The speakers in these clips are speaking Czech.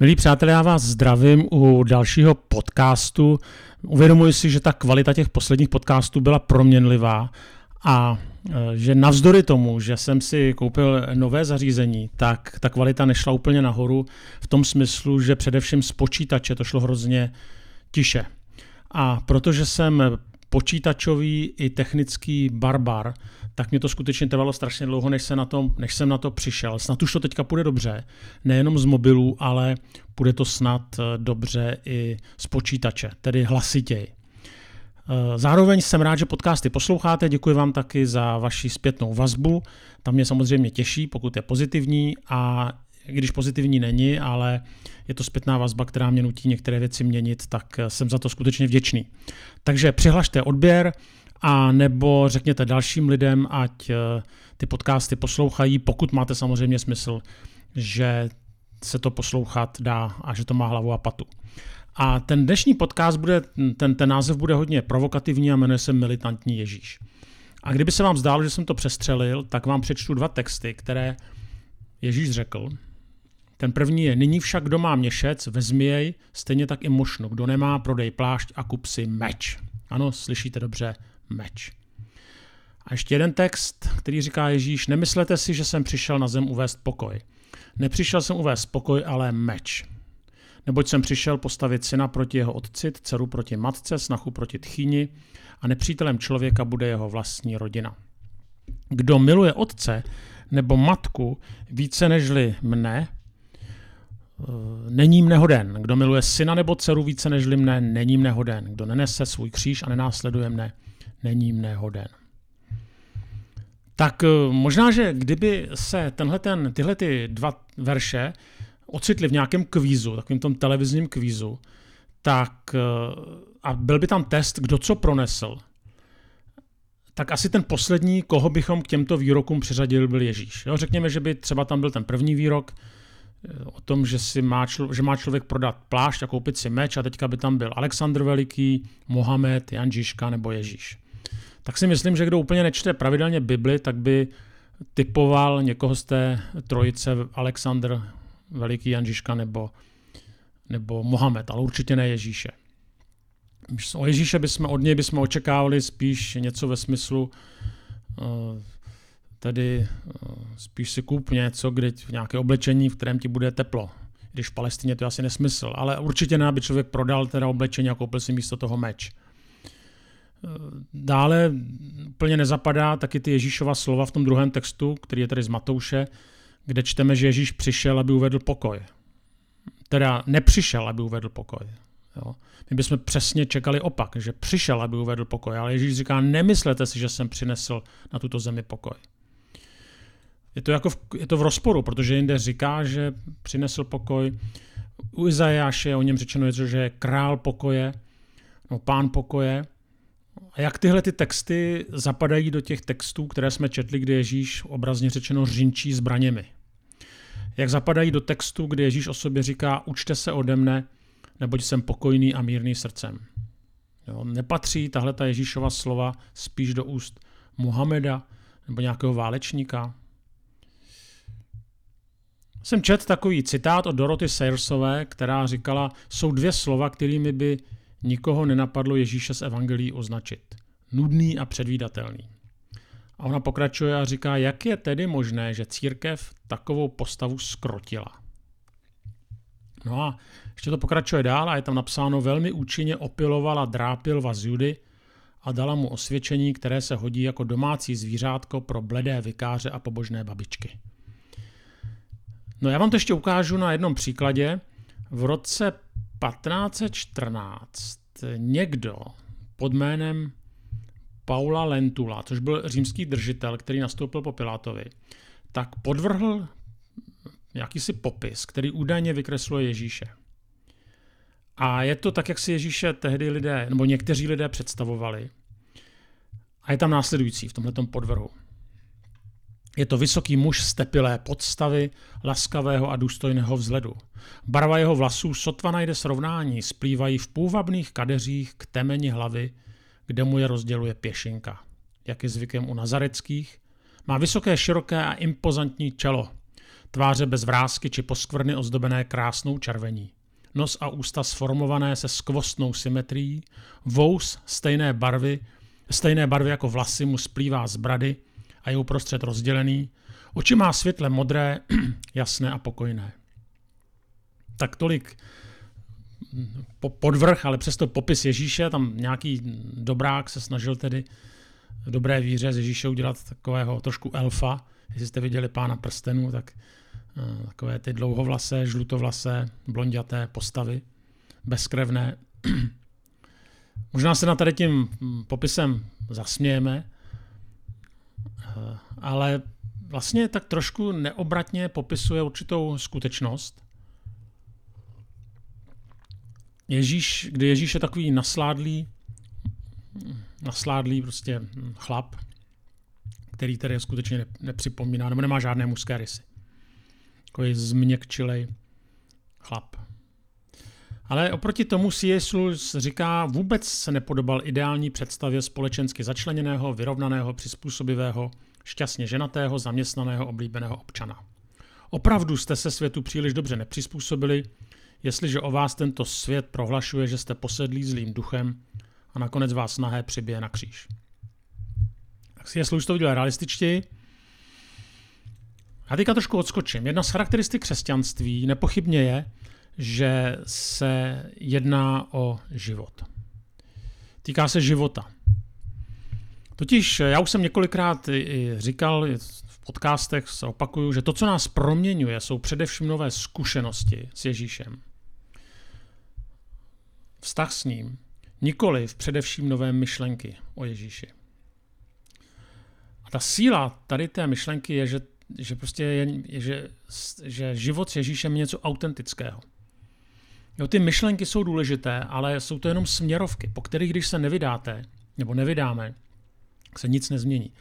Milí přátelé, já vás zdravím u dalšího podcastu. Uvědomuji si, že ta kvalita těch posledních podcastů byla proměnlivá a e, že navzdory tomu, že jsem si koupil nové zařízení, tak ta kvalita nešla úplně nahoru v tom smyslu, že především z počítače to šlo hrozně tiše. A protože jsem počítačový i technický barbar, tak mě to skutečně trvalo strašně dlouho, než, se na to, než jsem na to přišel. Snad už to teďka půjde dobře, nejenom z mobilů, ale půjde to snad eh, dobře i z počítače, tedy hlasitěji. Eh, zároveň jsem rád, že podcasty posloucháte, děkuji vám taky za vaši zpětnou vazbu. Tam mě samozřejmě těší, pokud je pozitivní a když pozitivní není, ale je to zpětná vazba, která mě nutí některé věci měnit, tak jsem za to skutečně vděčný. Takže přihlašte odběr a nebo řekněte dalším lidem, ať eh, ty podcasty poslouchají, pokud máte samozřejmě smysl, že se to poslouchat dá a že to má hlavu a patu. A ten dnešní podcast bude, ten, ten název bude hodně provokativní a jmenuje se Militantní Ježíš. A kdyby se vám zdálo, že jsem to přestřelil, tak vám přečtu dva texty, které Ježíš řekl ten první je, nyní však kdo má měšec, vezmi jej, stejně tak i mošnu. Kdo nemá, prodej plášť a kup si meč. Ano, slyšíte dobře, meč. A ještě jeden text, který říká Ježíš, nemyslete si, že jsem přišel na zem uvést pokoj. Nepřišel jsem uvést pokoj, ale meč. Neboť jsem přišel postavit syna proti jeho otci, dceru proti matce, snachu proti tchýni a nepřítelem člověka bude jeho vlastní rodina. Kdo miluje otce nebo matku více nežli mne, není mne hoden. Kdo miluje syna nebo dceru více než mne, není mne hoden. Kdo nenese svůj kříž a nenásleduje mne, není mne hoden. Tak eh, možná, že kdyby se tenhle ten, tyhle ty dva verše ocitli v nějakém kvízu, takovým tom televizním kvízu, tak eh, a byl by tam test, kdo co pronesl, tak asi ten poslední, koho bychom k těmto výrokům přiřadili, byl Ježíš. Jo, řekněme, že by třeba tam byl ten první výrok, o tom, že, si má, člo, že má člověk prodat plášť a koupit si meč a teďka by tam byl Alexandr Veliký, Mohamed, Jan Žižka nebo Ježíš. Tak si myslím, že kdo úplně nečte pravidelně Bibli, tak by typoval někoho z té trojice Alexandr Veliký, Jan Žižka nebo, nebo Mohamed, ale určitě ne Ježíše. O Ježíše bychom, od něj bychom očekávali spíš něco ve smyslu uh, Tedy eh, spíš si kup něco, kde v nějaké oblečení, v kterém ti bude teplo. Když v Palestině to je asi nesmysl, ale určitě ne, aby člověk prodal teda oblečení a koupil si místo toho meč. Eh, dále úplně nezapadá taky ty Ježíšova slova v tom druhém textu, který je tedy z Matouše, kde čteme, že Ježíš přišel, aby uvedl pokoj. Teda nepřišel, aby uvedl pokoj. Jo. My bychom přesně čekali opak, že přišel, aby uvedl pokoj, ale Ježíš říká, nemyslete si, že jsem přinesl na tuto zemi pokoj je to, jako v, je to v rozporu, protože jinde říká, že přinesl pokoj. U Izajáše je o něm řečeno, že je král pokoje, no pán pokoje. A jak tyhle ty texty zapadají do těch textů, které jsme četli, kde Ježíš obrazně řečeno řinčí zbraněmi? Jak zapadají do textu, kde Ježíš o sobě říká, učte se ode mne, neboť jsem pokojný a mírný srdcem. Jo, nepatří tahle ta Ježíšova slova spíš do úst Muhameda nebo nějakého válečníka? Jsem čet takový citát od Doroty Sayersové, která říkala, jsou dvě slova, kterými by nikoho nenapadlo Ježíše z evangelií označit. Nudný a předvídatelný. A ona pokračuje a říká, jak je tedy možné, že církev takovou postavu skrotila. No a ještě to pokračuje dál a je tam napsáno, velmi účinně opilovala drápil vás Judy a dala mu osvědčení, které se hodí jako domácí zvířátko pro bledé vikáře a pobožné babičky. No já vám to ještě ukážu na jednom příkladě. V roce 1514 někdo pod jménem Paula Lentula, což byl římský držitel, který nastoupil po Pilátovi, tak podvrhl jakýsi popis, který údajně vykresluje Ježíše. A je to tak, jak si Ježíše tehdy lidé, nebo někteří lidé představovali. A je tam následující v tomto podvrhu. Je to vysoký muž z tepilé podstavy, laskavého a důstojného vzhledu. Barva jeho vlasů sotva najde srovnání, splývají v půvabných kadeřích k temeni hlavy, kde mu je rozděluje pěšinka. Jak je zvykem u nazareckých, má vysoké, široké a impozantní čelo. tváře bez vrázky či poskvrny ozdobené krásnou červení. Nos a ústa sformované se skvostnou symetrií, vous stejné barvy, stejné barvy jako vlasy mu splývá z brady a je uprostřed rozdělený, oči má světle modré, jasné a pokojné. Tak tolik podvrh, ale přesto popis Ježíše, tam nějaký dobrák se snažil tedy dobré víře z Ježíše udělat takového trošku elfa. Jestli jste viděli pána prstenů, tak eh, takové ty dlouhovlasé, žlutovlasé, blondiaté postavy, bezkrevné. Možná se na tady tím popisem zasmějeme, ale vlastně tak trošku neobratně popisuje určitou skutečnost, Ježíš, kdy Ježíš je takový nasládlý, nasládlý prostě chlap, který tedy skutečně nepřipomíná, nebo nemá žádné mužské rysy. Takový změkčilej chlap. Ale oproti tomu C.S. Lewis říká, vůbec se nepodobal ideální představě společensky začleněného, vyrovnaného, přizpůsobivého, šťastně ženatého, zaměstnaného, oblíbeného občana. Opravdu jste se světu příliš dobře nepřizpůsobili, jestliže o vás tento svět prohlašuje, že jste posedlí zlým duchem a nakonec vás nahé přibije na kříž. Tak si to viděl realističtěji, já teďka trošku odskočím. Jedna z charakteristik křesťanství nepochybně je, že se jedná o život. Týká se života. Totiž já už jsem několikrát i říkal v podcastech, se opakuju, že to, co nás proměňuje, jsou především nové zkušenosti s Ježíšem vztah s ním, nikoli v především nové myšlenky o Ježíši. A ta síla tady té myšlenky je, že, že prostě je, je že, že život s Ježíšem je něco autentického. Jo, ty myšlenky jsou důležité, ale jsou to jenom směrovky, po kterých, když se nevydáte, nebo nevydáme, se nic nezmění.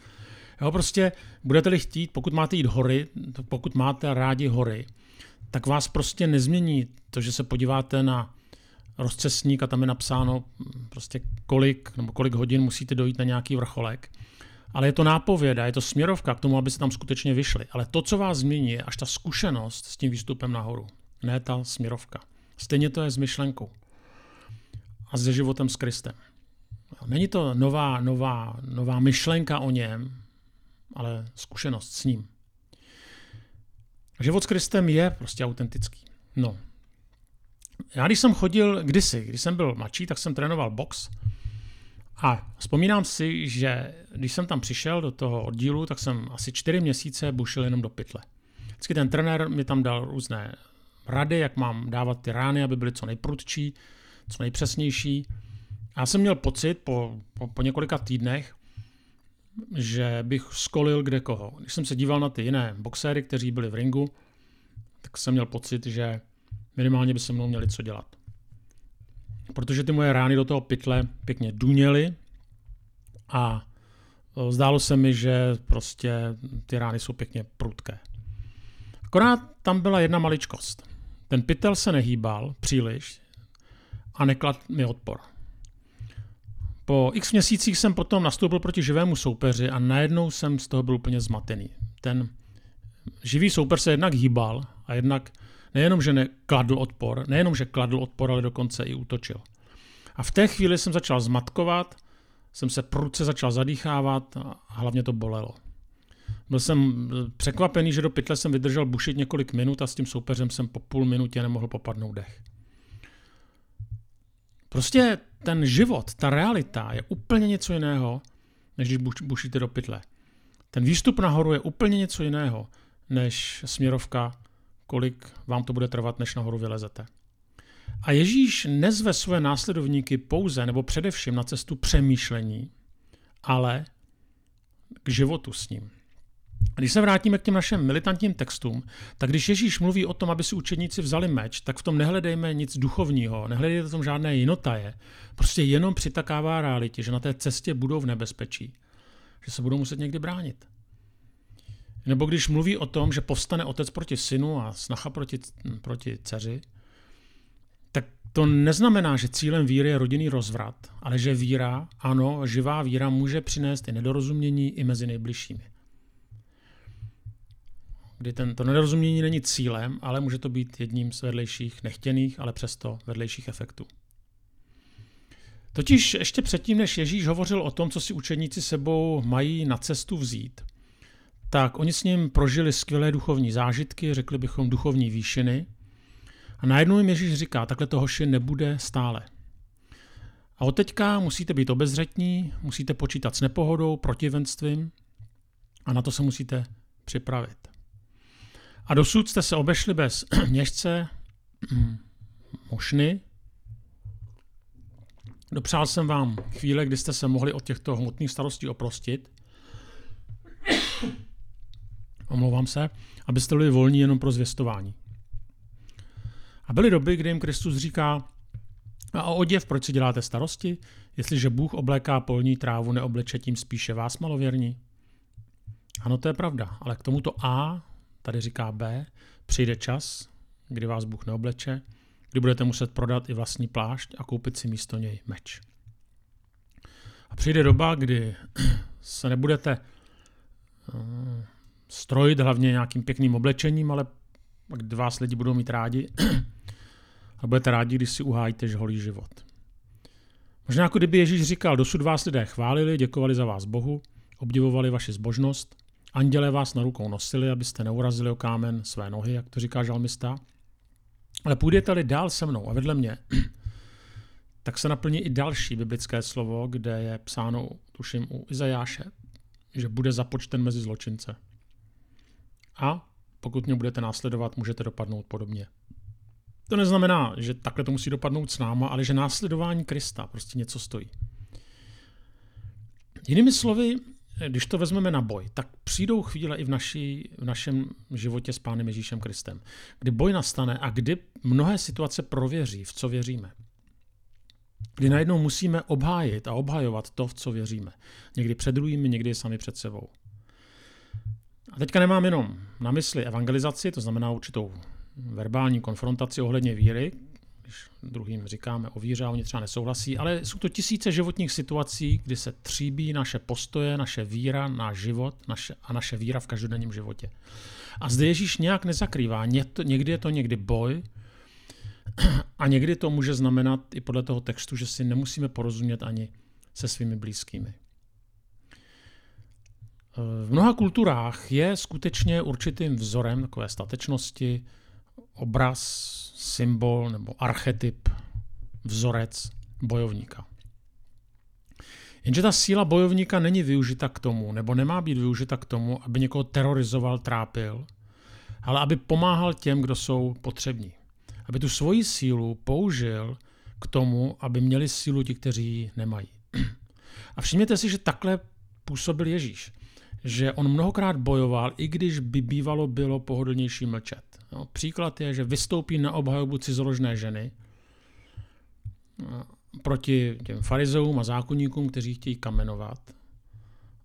Jo, prostě budete-li chtít, pokud máte jít hory, pokud máte rádi hory, tak vás prostě nezmění to, že se podíváte na rozcesník a tam je napsáno prostě kolik nebo kolik hodin musíte dojít na nějaký vrcholek. Ale je to nápověda, je to směrovka k tomu, aby se tam skutečně vyšli. Ale to, co vás změní, je až ta zkušenost s tím výstupem nahoru. Ne ta směrovka. Stejně to je s myšlenkou. A se životem s Kristem. Není to nová, nová, nová myšlenka o něm, ale zkušenost s ním. Život s Kristem je prostě autentický. No, já když jsem chodil kdysi, když jsem byl mladší, tak jsem trénoval box a vzpomínám si, že když jsem tam přišel do toho oddílu, tak jsem asi čtyři měsíce bušil jenom do pytle. Vždycky ten trenér mi tam dal různé rady, jak mám dávat ty rány, aby byly co nejprudčí, co nejpřesnější. Já jsem měl pocit po, po, po několika týdnech, že bych skolil kde koho. Když jsem se díval na ty jiné boxéry, kteří byli v ringu, tak jsem měl pocit, že minimálně by se mnou měli co dělat. Protože ty moje rány do toho pytle pěkně duněly a zdálo se mi, že prostě ty rány jsou pěkně prudké. Akorát tam byla jedna maličkost. Ten pytel se nehýbal příliš a neklad mi odpor. Po x měsících jsem potom nastoupil proti živému soupeři a najednou jsem z toho byl úplně zmatený. Ten živý soupeř se jednak hýbal a jednak Nejenom, že nekladl odpor, nejenom, že kladl odpor, ale dokonce i útočil. A v té chvíli jsem začal zmatkovat, jsem se prudce začal zadýchávat a hlavně to bolelo. Byl jsem překvapený, že do pytle jsem vydržel bušit několik minut a s tím soupeřem jsem po půl minutě nemohl popadnout dech. Prostě ten život, ta realita je úplně něco jiného, než když bušíte do pytle. Ten výstup nahoru je úplně něco jiného, než směrovka kolik vám to bude trvat, než nahoru vylezete. A Ježíš nezve své následovníky pouze nebo především na cestu přemýšlení, ale k životu s ním. Když se vrátíme k těm našim militantním textům, tak když Ježíš mluví o tom, aby si učedníci vzali meč, tak v tom nehledejme nic duchovního, nehledejte v tom žádné jinotaje. Prostě jenom přitakává realitě, že na té cestě budou v nebezpečí, že se budou muset někdy bránit. Nebo když mluví o tom, že povstane otec proti synu a snacha proti, proti dceři, tak to neznamená, že cílem víry je rodinný rozvrat, ale že víra, ano, živá víra může přinést i nedorozumění i mezi nejbližšími. Kdy tento nedorozumění není cílem, ale může to být jedním z vedlejších nechtěných, ale přesto vedlejších efektů. Totiž ještě předtím, než Ježíš hovořil o tom, co si učedníci sebou mají na cestu vzít, tak oni s ním prožili skvělé duchovní zážitky, řekli bychom duchovní výšiny. A najednou jim Ježíš říká, takhle to hoši nebude stále. A od teďka musíte být obezřetní, musíte počítat s nepohodou, protivenstvím a na to se musíte připravit. A dosud jste se obešli bez měšce, mošny. Dopřál jsem vám chvíle, kdy jste se mohli od těchto hmotných starostí oprostit. Omlouvám se, abyste byli volní jenom pro zvěstování. A byly doby, kdy jim Kristus říká, a o oděv, proč si děláte starosti? Jestliže Bůh obléká polní trávu, neobleče tím spíše vás malověrní? Ano, to je pravda, ale k tomuto A, tady říká B, přijde čas, kdy vás Bůh neobleče, kdy budete muset prodat i vlastní plášť a koupit si místo něj meč. A přijde doba, kdy se nebudete eh, strojit hlavně nějakým pěkným oblečením, ale kdy vás lidi budou mít rádi a budete rádi, když si uhájíte holý život. Možná jako kdyby Ježíš říkal, dosud vás lidé chválili, děkovali za vás Bohu, obdivovali vaši zbožnost, andělé vás na rukou nosili, abyste neurazili o kámen své nohy, jak to říká žalmista. Ale půjdete-li dál se mnou a vedle mě, tak se naplní i další biblické slovo, kde je psáno, tuším, u Izajáše, že bude započten mezi zločince. A pokud mě budete následovat, můžete dopadnout podobně. To neznamená, že takhle to musí dopadnout s náma, ale že následování Krista prostě něco stojí. Jinými slovy, když to vezmeme na boj, tak přijdou chvíle i v, naší, v našem životě s Pánem Ježíšem Kristem, kdy boj nastane a kdy mnohé situace prověří, v co věříme. Kdy najednou musíme obhájit a obhajovat to, v co věříme. Někdy před druhými, někdy sami před sebou. A teďka nemám jenom na mysli evangelizaci, to znamená určitou verbální konfrontaci ohledně víry, když druhým říkáme o víře a oni třeba nesouhlasí, ale jsou to tisíce životních situací, kdy se tříbí naše postoje, naše víra, náš život naše, a naše víra v každodenním životě. A zde Ježíš nějak nezakrývá. Někdy je to někdy boj a někdy to může znamenat i podle toho textu, že si nemusíme porozumět ani se svými blízkými. V mnoha kulturách je skutečně určitým vzorem takové statečnosti, obraz, symbol nebo archetyp, vzorec bojovníka. Jenže ta síla bojovníka není využita k tomu, nebo nemá být využita k tomu, aby někoho terorizoval, trápil, ale aby pomáhal těm, kdo jsou potřební. Aby tu svoji sílu použil k tomu, aby měli sílu ti, kteří ji nemají. A všimněte si, že takhle působil Ježíš. Že on mnohokrát bojoval, i když by bývalo bylo pohodlnější mlčet. No, příklad je, že vystoupí na obhajobu cizoložné ženy proti těm farizeům a zákonníkům, kteří chtějí kamenovat.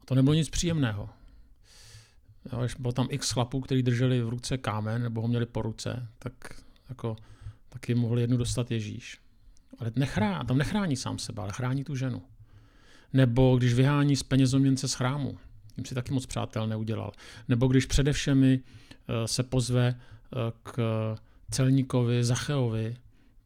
A to nebylo nic příjemného. Jo, bylo tam x chlapů, kteří drželi v ruce kámen nebo ho měli po ruce, tak jako, taky mohli jednu dostat Ježíš. Ale nechrá, tam nechrání sám sebe, ale chrání tu ženu. Nebo když vyhání z penězoměnce z chrámu, tím si taky moc přátel neudělal. Nebo když především eh, se pozve k celníkovi, Zacheovi.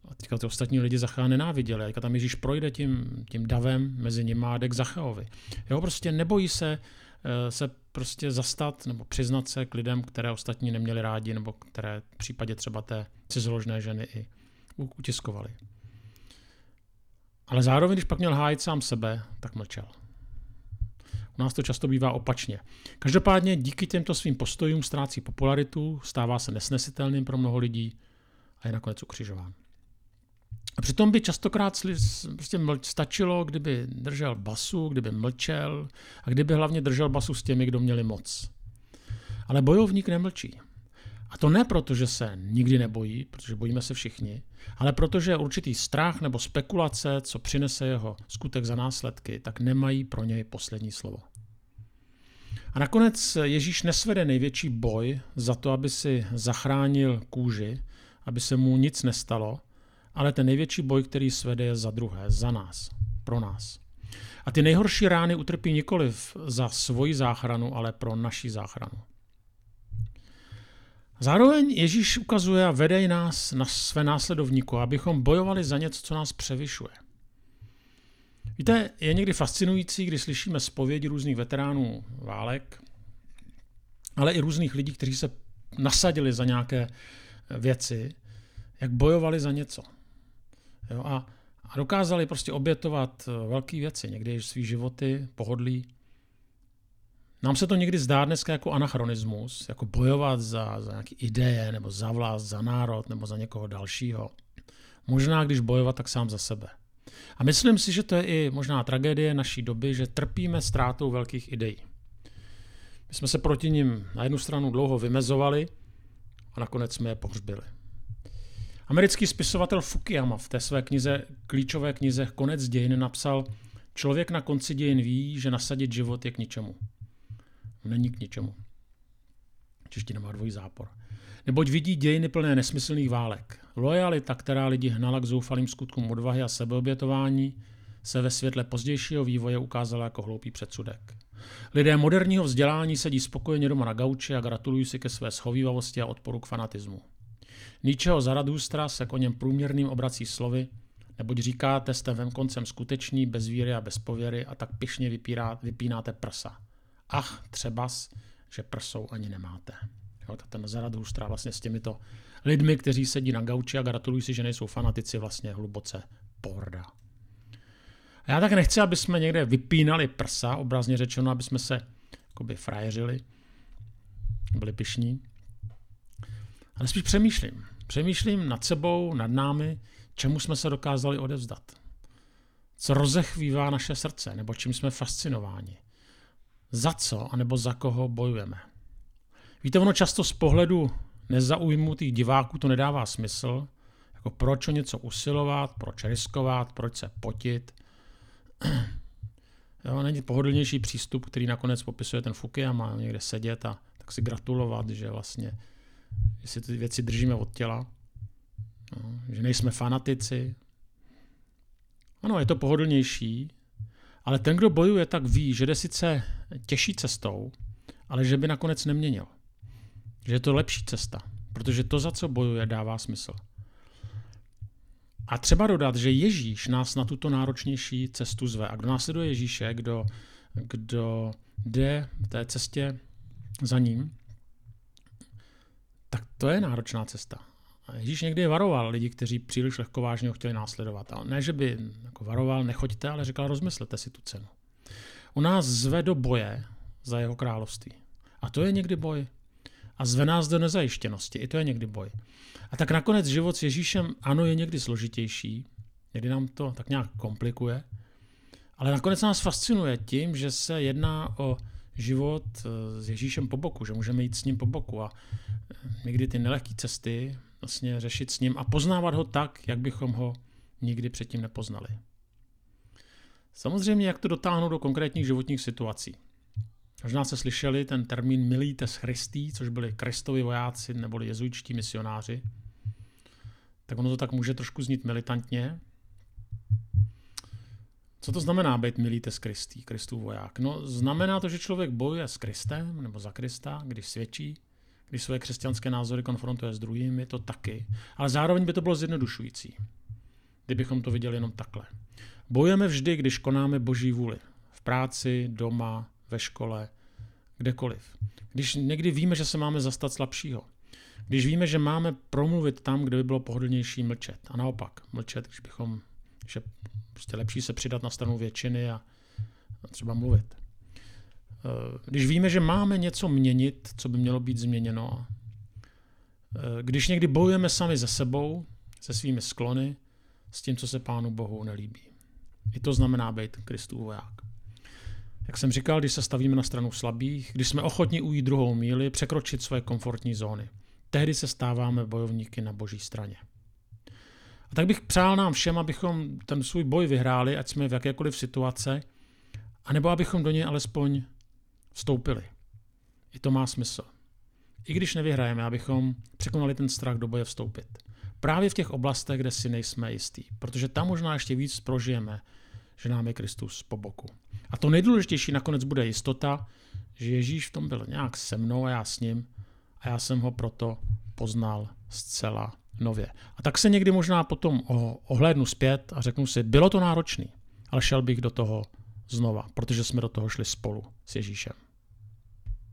A teďka ty ostatní lidi Zachea nenáviděli. A teďka tam Ježíš projde tím, tím davem mezi nimi a jde k Zacheovi. Jo, prostě nebojí se eh, se prostě zastat nebo přiznat se k lidem, které ostatní neměli rádi, nebo které v případě třeba té cizoložné ženy i utiskovali. Ale zároveň, když pak měl hájit sám sebe, tak mlčel. U nás to často bývá opačně. Každopádně díky těmto svým postojům ztrácí popularitu, stává se nesnesitelným pro mnoho lidí a je nakonec ukřižován. A přitom by častokrát prostě stačilo, kdyby držel basu, kdyby mlčel a kdyby hlavně držel basu s těmi, kdo měli moc. Ale bojovník nemlčí. A to ne proto, že se nikdy nebojí, protože bojíme se všichni, ale protože určitý strach nebo spekulace, co přinese jeho skutek za následky, tak nemají pro něj poslední slovo. A nakonec Ježíš nesvede největší boj za to, aby si zachránil kůži, aby se mu nic nestalo, ale ten největší boj, který svede, je za druhé, za nás, pro nás. A ty nejhorší rány utrpí nikoliv za svoji záchranu, ale pro naši záchranu. Zároveň Ježíš ukazuje a vede nás na své následovníku, abychom bojovali za něco, co nás převyšuje. Víte, je někdy fascinující, když slyšíme zpovědi různých veteránů válek, ale i různých lidí, kteří se nasadili za nějaké věci, jak bojovali za něco. Jo, a, a dokázali prostě obětovat velké věci, někdy svý životy, pohodlí, nám se to někdy zdá dneska jako anachronismus, jako bojovat za, za nějaké ideje, nebo za vlast, za národ, nebo za někoho dalšího. Možná, když bojovat, tak sám za sebe. A myslím si, že to je i možná tragédie naší doby, že trpíme ztrátou velkých ideí. My jsme se proti nim na jednu stranu dlouho vymezovali a nakonec jsme je pohřbili. Americký spisovatel Fukuyama v té své knize, klíčové knize Konec dějin napsal, člověk na konci dějin ví, že nasadit život je k ničemu není k ničemu. Čeština má dvojí zápor. Neboť vidí dějiny plné nesmyslných válek. Lojalita, která lidi hnala k zoufalým skutkům odvahy a sebeobětování, se ve světle pozdějšího vývoje ukázala jako hloupý předsudek. Lidé moderního vzdělání sedí spokojeně doma na gauči a gratulují si ke své schovývavosti a odporu k fanatismu. Ničeho Zaradustra se o něm průměrným obrací slovy, neboť říkáte, jste vem koncem skutečný, bez víry a bez pověry a tak pišně vypírá, vypínáte prsa ach, třebas, že prsou ani nemáte. Jo, ten Zarathustra vlastně s těmito lidmi, kteří sedí na gauči a gratulují si, že nejsou fanatici, vlastně hluboce porda. A já tak nechci, aby jsme někde vypínali prsa, obrazně řečeno, aby jsme se jakoby frajeřili, byli pišní. Ale spíš přemýšlím. Přemýšlím nad sebou, nad námi, čemu jsme se dokázali odevzdat. Co rozechvívá naše srdce, nebo čím jsme fascinováni za co anebo za koho bojujeme. Víte, ono často z pohledu nezaujmutých diváků to nedává smysl, jako proč o něco usilovat, proč riskovat, proč se potit. Jo, není pohodlnější přístup, který nakonec popisuje ten Fukuyama, někde sedět a tak si gratulovat, že vlastně si ty věci držíme od těla, no, že nejsme fanatici. Ano, je to pohodlnější, ale ten, kdo bojuje, tak ví, že jde sice těžší cestou, ale že by nakonec neměnil. Že je to lepší cesta, protože to, za co bojuje, dává smysl. A třeba dodat, že Ježíš nás na tuto náročnější cestu zve. A kdo následuje Ježíše, kdo, kdo jde v té cestě za ním, tak to je náročná cesta. Ježíš někdy varoval lidi, kteří příliš lehkovážně ho chtěli následovat. A ne, že by jako varoval, nechoďte, ale říkal, rozmyslete si tu cenu. U nás zve do boje za jeho království. A to je někdy boj. A zve nás do nezajištěnosti. I to je někdy boj. A tak nakonec život s Ježíšem, ano, je někdy složitější. Někdy nám to tak nějak komplikuje. Ale nakonec nás fascinuje tím, že se jedná o život eh, s Ježíšem po boku, že můžeme jít s ním po boku a eh, někdy ty nelehké cesty vlastně řešit s ním a poznávat ho tak, jak bychom ho nikdy předtím nepoznali. Samozřejmě, jak to dotáhnout do konkrétních životních situací. Možná se slyšeli ten termín milites Christi, což byli kristovi vojáci neboli jezuičtí misionáři. Tak ono to tak může trošku znít militantně. Co to znamená být milites Christi, Kristův voják? No, znamená to, že člověk bojuje s Kristem nebo za Krista, když svědčí, když své křesťanské názory konfrontuje s druhými, to taky. Ale zároveň by to bylo zjednodušující, kdybychom to viděli jenom takhle. Bojujeme vždy, když konáme boží vůli. V práci, doma, ve škole, kdekoliv. Když někdy víme, že se máme zastat slabšího. Když víme, že máme promluvit tam, kde by bylo pohodlnější mlčet. A naopak, mlčet, když bychom, je prostě lepší se přidat na stranu většiny a, a třeba mluvit. Eh, když víme, že máme něco měnit, co by mělo být změněno, eh, když někdy bojujeme sami ze sebou, se svými sklony, s tím, co se Pánu Bohu nelíbí. I to znamená být Kristův voják. Jak jsem říkal, když se stavíme na stranu slabých, když jsme ochotni ujít druhou míli, překročit své komfortní zóny. Tehdy se stáváme bojovníky na boží straně. A tak bych přál nám všem, abychom ten svůj boj vyhráli, ať jsme v jakékoliv situace, anebo abychom do něj alespoň vstoupili. I to má smysl. I když nevyhrajeme, abychom překonali ten strach do boje vstoupit. Právě v těch oblastech, kde si nejsme jistí, protože tam možná ještě víc prožijeme, že nám je Kristus po boku. A to nejdůležitější nakonec bude jistota, že Ježíš v tom byl nějak se mnou a já s ním a já jsem ho proto poznal zcela nově. A tak se někdy možná potom ohlédnu zpět a řeknu si, bylo to náročný, ale šel bych do toho znova, protože jsme do toho šli spolu s Ježíšem.